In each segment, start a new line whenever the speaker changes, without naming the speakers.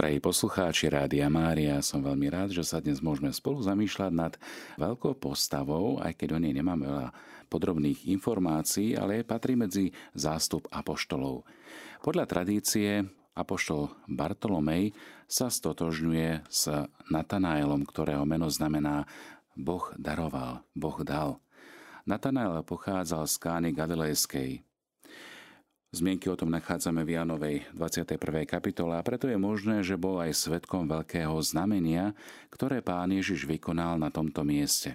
Drahí poslucháči Rádia Mária, som veľmi rád, že sa dnes môžeme spolu zamýšľať nad veľkou postavou, aj keď o nej nemáme veľa podrobných informácií, ale patrí medzi zástup apoštolov. Podľa tradície apoštol Bartolomej sa stotožňuje s Natanaelom, ktorého meno znamená Boh daroval, Boh dal. Natanael pochádzal z Kány Galilejskej, Zmienky o tom nachádzame v Janovej 21. kapitole a preto je možné, že bol aj svetkom veľkého znamenia, ktoré pán Ježiš vykonal na tomto mieste.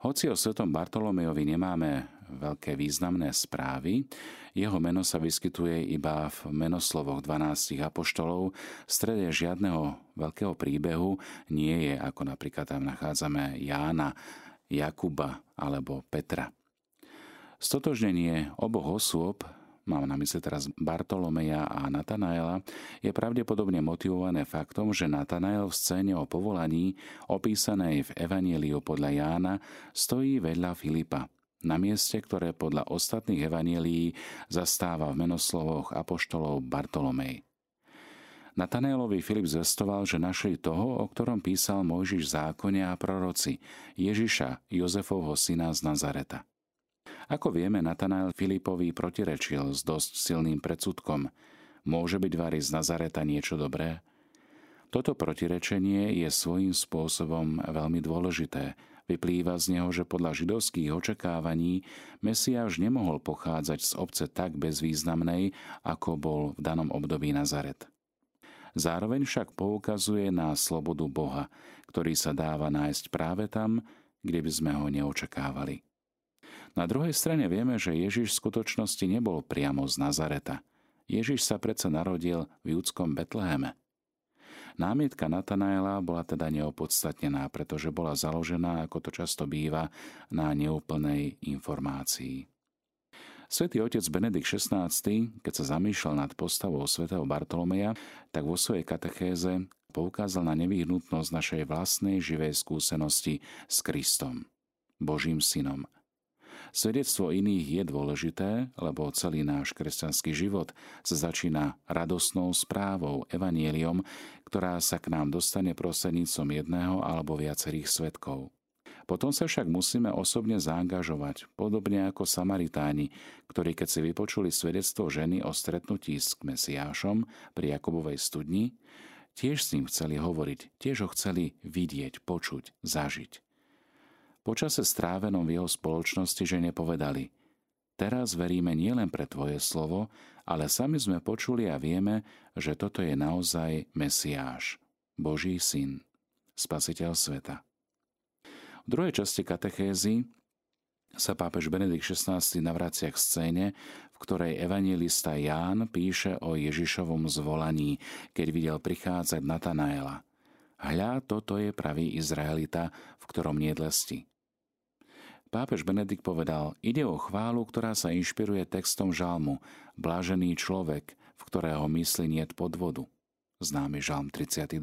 Hoci o svetom Bartolomejovi nemáme veľké významné správy, jeho meno sa vyskytuje iba v menoslovoch 12 apoštolov, v strede žiadneho veľkého príbehu nie je, ako napríklad tam nachádzame Jána, Jakuba alebo Petra. Stotožnenie oboch osôb mám na mysli teraz Bartolomeja a Natanaela, je pravdepodobne motivované faktom, že Natanael v scéne o povolaní, opísanej v Evanieliu podľa Jána, stojí vedľa Filipa, na mieste, ktoré podľa ostatných evanielií zastáva v menoslovoch apoštolov Bartolomej. Natanaelovi Filip zvestoval, že našli toho, o ktorom písal Mojžiš zákone a proroci, Ježiša, Jozefovho syna z Nazareta. Ako vieme, Natanael Filipovi protirečil s dosť silným predsudkom. Môže byť Vary z Nazareta niečo dobré? Toto protirečenie je svojím spôsobom veľmi dôležité. Vyplýva z neho, že podľa židovských očakávaní Mesiáš nemohol pochádzať z obce tak bezvýznamnej, ako bol v danom období Nazaret. Zároveň však poukazuje na slobodu Boha, ktorý sa dáva nájsť práve tam, kde by sme ho neočakávali. Na druhej strane vieme, že Ježiš v skutočnosti nebol priamo z Nazareta. Ježiš sa predsa narodil v júdskom Betleheme. Námietka Natanaela bola teda neopodstatnená, pretože bola založená, ako to často býva, na neúplnej informácii. Svetý otec Benedikt XVI, keď sa zamýšľal nad postavou svätého Bartolomeja, tak vo svojej katechéze poukázal na nevyhnutnosť našej vlastnej živej skúsenosti s Kristom, Božím synom – Svedectvo iných je dôležité, lebo celý náš kresťanský život sa začína radosnou správou, evanieliom, ktorá sa k nám dostane prostredníctvom jedného alebo viacerých svetkov. Potom sa však musíme osobne zaangažovať, podobne ako Samaritáni, ktorí keď si vypočuli svedectvo ženy o stretnutí s Mesiášom pri Jakobovej studni, tiež s ním chceli hovoriť, tiež ho chceli vidieť, počuť, zažiť. Počase strávenom v jeho spoločnosti žene povedali Teraz veríme nielen pre Tvoje slovo, ale sami sme počuli a vieme, že toto je naozaj Mesiáš, Boží syn, Spasiteľ sveta. V druhej časti katechézy sa pápež Benedikt XVI navracia k scéne, v ktorej evangelista Ján píše o Ježišovom zvolaní, keď videl prichádzať Natanaela. Hľa, toto je pravý Izraelita, v ktorom nie dlesti. Pápež Benedikt povedal, ide o chválu, ktorá sa inšpiruje textom žalmu Blážený človek, v ktorého mysli niet podvodu. Známy žalm 32.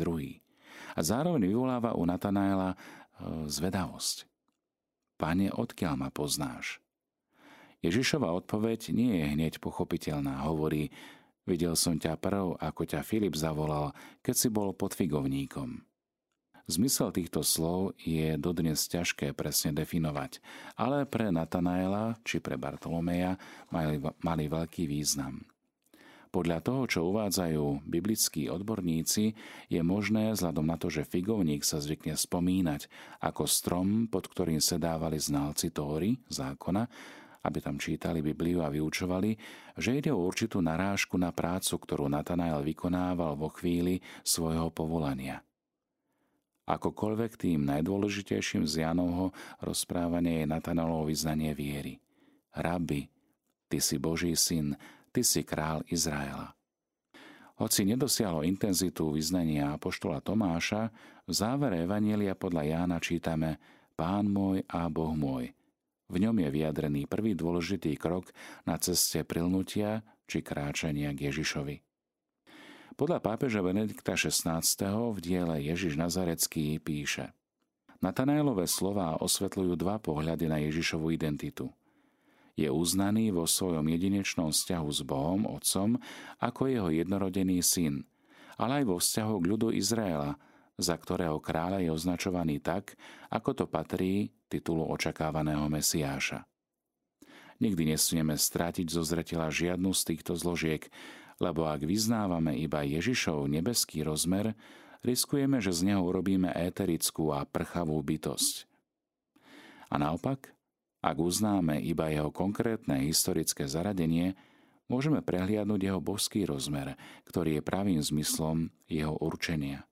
A zároveň vyvoláva u Natanaela e, zvedavosť. Pane, odkiaľ ma poznáš? Ježišova odpoveď nie je hneď pochopiteľná. Hovorí, videl som ťa prv, ako ťa Filip zavolal, keď si bol pod figovníkom. Zmysel týchto slov je dodnes ťažké presne definovať, ale pre Natanaela či pre Bartolomeja mali, mali veľký význam. Podľa toho, čo uvádzajú biblickí odborníci, je možné, vzhľadom na to, že figovník sa zvykne spomínať ako strom, pod ktorým sedávali znalci Tóry, zákona, aby tam čítali Bibliu a vyučovali, že ide o určitú narážku na prácu, ktorú Natanael vykonával vo chvíli svojho povolania – Akokoľvek tým najdôležitejším z Janovho rozprávania je Natanaelovo vyznanie viery. Rabi, ty si Boží syn, ty si král Izraela. Hoci nedosiahlo intenzitu vyznania apoštola Tomáša, v závere Evanielia podľa Jána čítame Pán môj a Boh môj. V ňom je vyjadrený prvý dôležitý krok na ceste prilnutia či kráčania k Ježišovi. Podľa pápeža Benedikta XVI. v diele Ježiš Nazarecký píše Natanaelové slová osvetľujú dva pohľady na Ježišovu identitu. Je uznaný vo svojom jedinečnom vzťahu s Bohom, Otcom, ako jeho jednorodený syn ale aj vo vzťahu k ľudu Izraela, za ktorého kráľa je označovaný tak, ako to patrí titulu očakávaného Mesiáša. Nikdy nesmieme strátiť zo zretela žiadnu z týchto zložiek, lebo ak vyznávame iba Ježišov nebeský rozmer, riskujeme, že z neho urobíme éterickú a prchavú bytosť. A naopak, ak uznáme iba jeho konkrétne historické zaradenie, môžeme prehliadnúť jeho božský rozmer, ktorý je pravým zmyslom jeho určenia.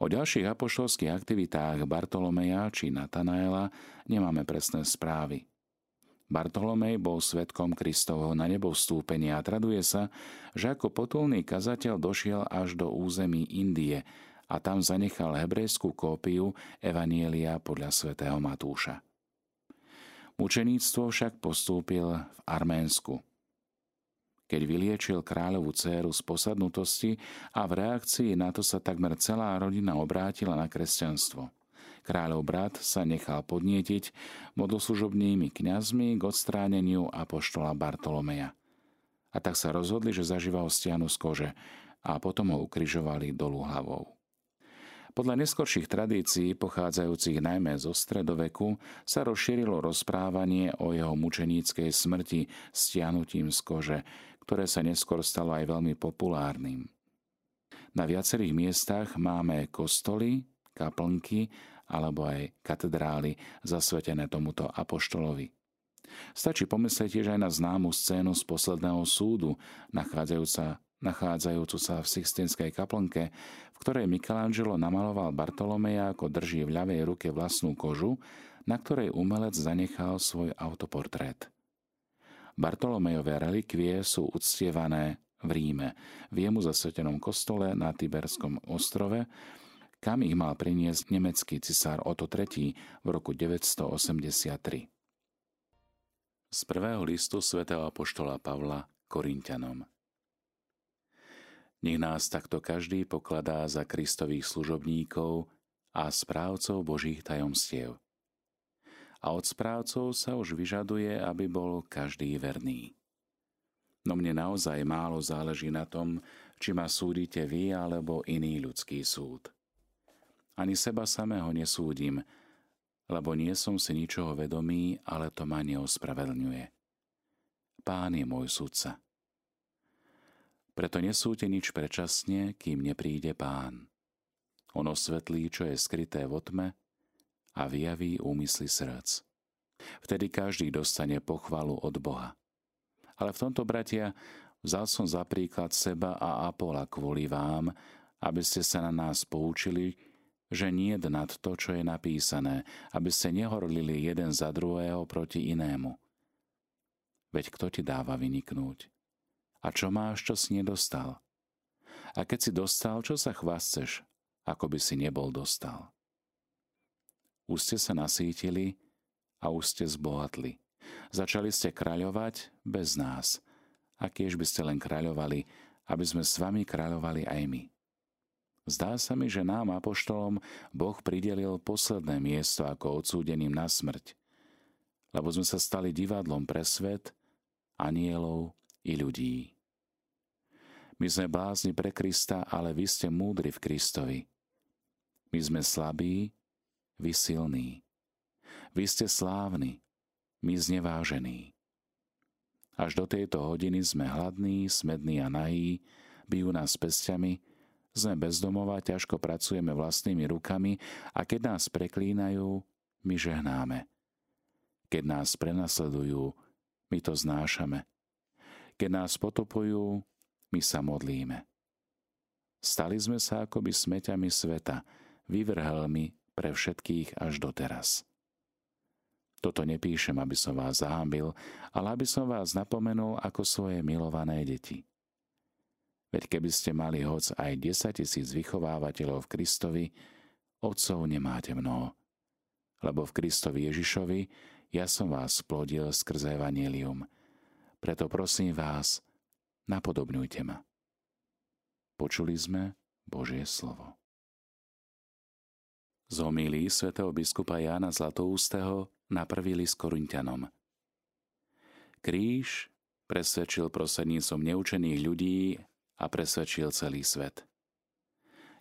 O ďalších apoštolských aktivitách Bartolomeja či Natanaela nemáme presné správy. Bartolomej bol svetkom Kristovho na nebo vstúpenia a traduje sa, že ako potulný kazateľ došiel až do území Indie a tam zanechal hebrejskú kópiu Evanielia podľa svätého Matúša. Mučeníctvo však postúpil v Arménsku. Keď vyliečil kráľovú dceru z posadnutosti a v reakcii na to sa takmer celá rodina obrátila na kresťanstvo – Kráľov brat sa nechal podnietiť modloslužobnými kňazmi k odstráneniu apoštola Bartolomeja. A tak sa rozhodli, že zažíva ho z kože a potom ho ukrižovali dolu hlavou. Podľa neskorších tradícií, pochádzajúcich najmä zo stredoveku, sa rozšírilo rozprávanie o jeho mučeníckej smrti stiahnutím z kože, ktoré sa neskôr stalo aj veľmi populárnym. Na viacerých miestach máme kostoly, kaplnky alebo aj katedrály zasvetené tomuto apoštolovi. Stačí pomyslieť tiež aj na známu scénu z posledného súdu, nachádzajúca, nachádzajúcu sa v Sixtinskej kaplnke, v ktorej Michelangelo namaloval Bartolomeja ako drží v ľavej ruke vlastnú kožu, na ktorej umelec zanechal svoj autoportrét. Bartolomejové relikvie sú uctievané v Ríme, v jemu zasvetenom kostole na Tiberskom ostrove, kam ich mal priniesť nemecký cisár Otto III v roku 983. Z prvého listu svätého apoštola Pavla Korintianom Nech nás takto každý pokladá za Kristových služobníkov a správcov Božích tajomstiev. A od správcov sa už vyžaduje, aby bol každý verný. No mne naozaj málo záleží na tom, či ma súdite vy alebo iný ľudský súd. Ani seba samého nesúdim, lebo nie som si ničoho vedomý, ale to ma neospravedlňuje. Pán je môj sudca. Preto nesúďte nič predčasne, kým nepríde pán. On osvetlí, čo je skryté v otme a vyjaví úmysly srdc. Vtedy každý dostane pochvalu od Boha. Ale v tomto, bratia, vzal som za príklad seba a Apola kvôli vám, aby ste sa na nás poučili, že nie nad to, čo je napísané, aby ste nehorlili jeden za druhého proti inému. Veď kto ti dáva vyniknúť? A čo máš, čo si nedostal? A keď si dostal, čo sa chvasteš, ako by si nebol dostal? Už ste sa nasítili a už ste zbohatli. Začali ste kráľovať bez nás. A kiež by ste len kráľovali, aby sme s vami kráľovali aj my. Zdá sa mi, že nám, apoštolom, Boh pridelil posledné miesto ako odsúdeným na smrť, lebo sme sa stali divadlom pre svet, anielov i ľudí. My sme blázni pre Krista, ale vy ste múdri v Kristovi. My sme slabí, vy silní. Vy ste slávni, my znevážení. Až do tejto hodiny sme hladní, smední a nahí, bijú nás pestiami, sme bezdomová, ťažko pracujeme vlastnými rukami a keď nás preklínajú, my žehnáme. Keď nás prenasledujú, my to znášame. Keď nás potopujú, my sa modlíme. Stali sme sa akoby smeťami sveta, vyvrhelmi pre všetkých až doteraz. Toto nepíšem, aby som vás zahambil, ale aby som vás napomenul ako svoje milované deti. Veď keby ste mali hoc aj 10 tisíc vychovávateľov v Kristovi, otcov nemáte mnoho. Lebo v Kristovi Ježišovi ja som vás splodil skrze Evangelium. Preto prosím vás, napodobňujte ma. Počuli sme Božie slovo. Z homílí svätého biskupa Jána Zlatoústeho na prvý list Korintianom. Kríž presvedčil prostredníctvom neučených ľudí a presvedčil celý svet.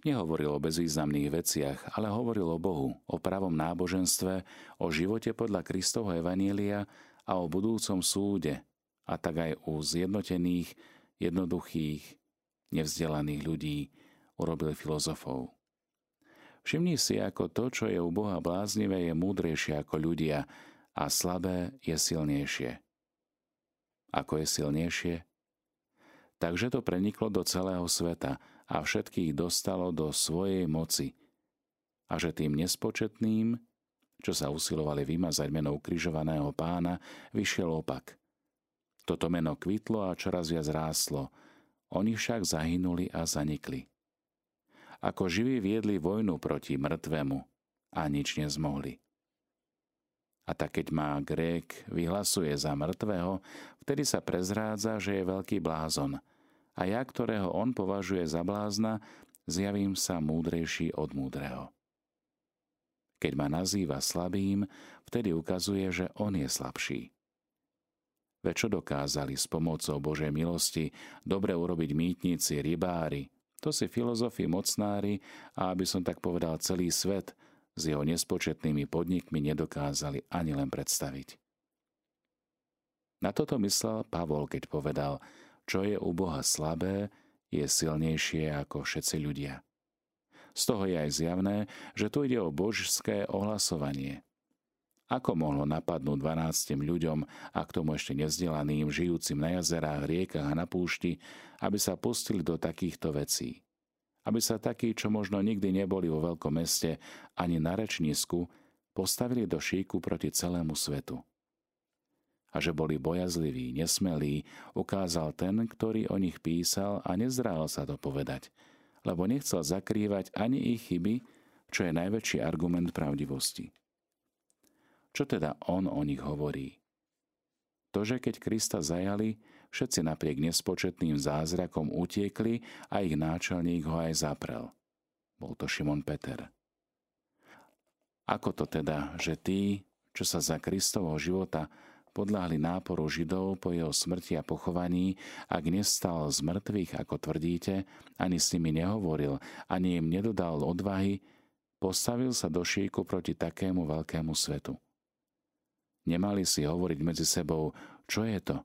Nehovoril o bezvýznamných veciach, ale hovoril o Bohu, o pravom náboženstve, o živote podľa Kristovho Evanielia a o budúcom súde, a tak aj u zjednotených, jednoduchých, nevzdelaných ľudí urobil filozofov. Všimni si, ako to, čo je u Boha bláznivé, je múdrejšie ako ľudia a slabé je silnejšie. Ako je silnejšie? Takže to preniklo do celého sveta a všetkých dostalo do svojej moci. A že tým nespočetným, čo sa usilovali vymazať meno ukrižovaného pána, vyšiel opak. Toto meno kvitlo a čoraz viac rástlo, oni však zahynuli a zanikli. Ako živí viedli vojnu proti mŕtvemu a nič nezmohli. A tak keď má Grék vyhlasuje za mŕtvého, vtedy sa prezrádza, že je veľký blázon. A ja, ktorého on považuje za blázna, zjavím sa múdrejší od múdreho. Keď ma nazýva slabým, vtedy ukazuje, že on je slabší. Veď dokázali s pomocou Božej milosti dobre urobiť mýtnici, rybári, to si filozofi mocnári a aby som tak povedal celý svet – s jeho nespočetnými podnikmi nedokázali ani len predstaviť. Na toto myslel Pavol, keď povedal, čo je u Boha slabé, je silnejšie ako všetci ľudia. Z toho je aj zjavné, že tu ide o božské ohlasovanie. Ako mohlo napadnúť 12 ľuďom a k tomu ešte nezdelaným, žijúcim na jazerách, riekach a na púšti, aby sa pustili do takýchto vecí? Aby sa takí, čo možno nikdy neboli vo veľkom meste ani na rečnísku, postavili do šíku proti celému svetu. A že boli bojazliví, nesmelí, ukázal ten, ktorý o nich písal a nezrál sa to povedať, lebo nechcel zakrývať ani ich chyby, čo je najväčší argument pravdivosti. Čo teda on o nich hovorí? To, že keď Krista zajali, Všetci napriek nespočetným zázrakom utiekli a ich náčelník ho aj zaprel. Bol to Šimon Peter. Ako to teda, že tí, čo sa za Kristovho života podľahli náporu Židov po jeho smrti a pochovaní, ak nestal z mŕtvych, ako tvrdíte, ani s nimi nehovoril, ani im nedodal odvahy, postavil sa do šíku proti takému veľkému svetu. Nemali si hovoriť medzi sebou, čo je to,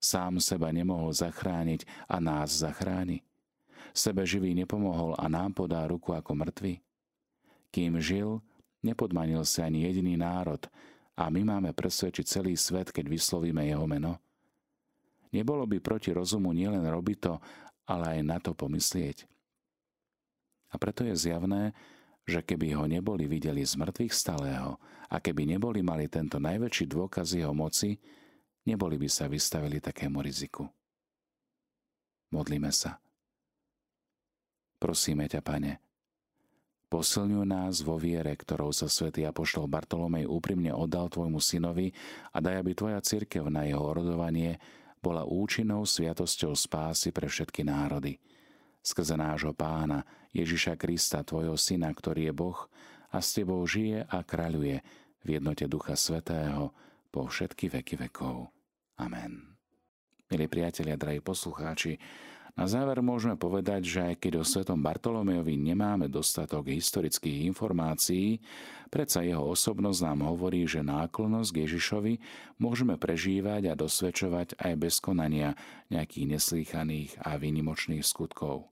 Sám seba nemohol zachrániť a nás zachráni. Sebe živý nepomohol a nám podá ruku ako mŕtvy. Kým žil, nepodmanil sa ani jediný národ a my máme presvedčiť celý svet, keď vyslovíme jeho meno. Nebolo by proti rozumu nielen robiť to, ale aj na to pomyslieť. A preto je zjavné, že keby ho neboli videli z mŕtvych stalého a keby neboli mali tento najväčší dôkaz jeho moci, neboli by sa vystavili takému riziku. Modlíme sa. Prosíme ťa, Pane, posilňuj nás vo viere, ktorou sa svätý Apoštol Bartolomej úprimne oddal Tvojmu synovi a daj, aby Tvoja církev na jeho orodovanie bola účinnou sviatosťou spásy pre všetky národy. Skrze nášho pána Ježiša Krista, Tvojho syna, ktorý je Boh a s Tebou žije a kraľuje v jednote Ducha Svetého, po všetky veky vekov. Amen. Milí priatelia, drahí poslucháči, na záver môžeme povedať, že aj keď o svetom Bartolomejovi nemáme dostatok historických informácií, predsa jeho osobnosť nám hovorí, že náklonosť k Ježišovi môžeme prežívať a dosvedčovať aj bez konania nejakých neslýchaných a výnimočných skutkov.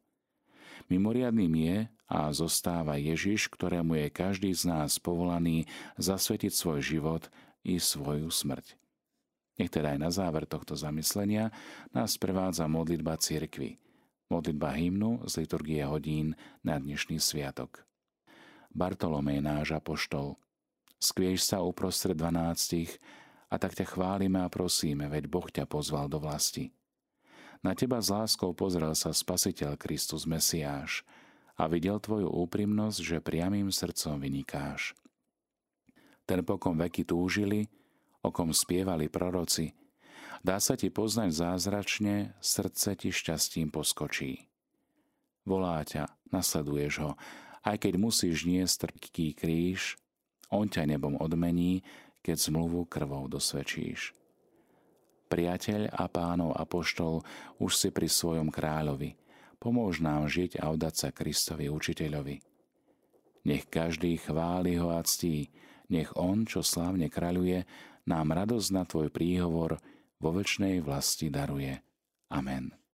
Mimoriadným je a zostáva Ježiš, ktorému je každý z nás povolaný zasvetiť svoj život i svoju smrť. Nech teda aj na záver tohto zamyslenia nás prevádza modlitba cirkvy, modlitba hymnu z liturgie hodín na dnešný sviatok. Bartolomej náš apoštol, skvieš sa uprostred dvanáctich a tak ťa chválime a prosíme, veď Boh ťa pozval do vlasti. Na teba s láskou pozrel sa Spasiteľ Kristus Mesiáš a videl tvoju úprimnosť, že priamým srdcom vynikáš. Ten pokom veky túžili, o kom spievali proroci, dá sa ti poznať zázračne, srdce ti šťastím poskočí. Volá ťa, nasleduješ ho, aj keď musíš niesť trpký kríž, on ťa nebom odmení, keď zmluvu krvou dosvedčíš. priateľ a pánov apoštol, už si pri svojom kráľovi. Pomôž nám žiť a oddať sa Kristovi učiteľovi. Nech každý chváli ho a ctí, nech on, čo slávne kráľuje, nám radosť na tvoj príhovor vo väčšnej vlasti daruje. Amen.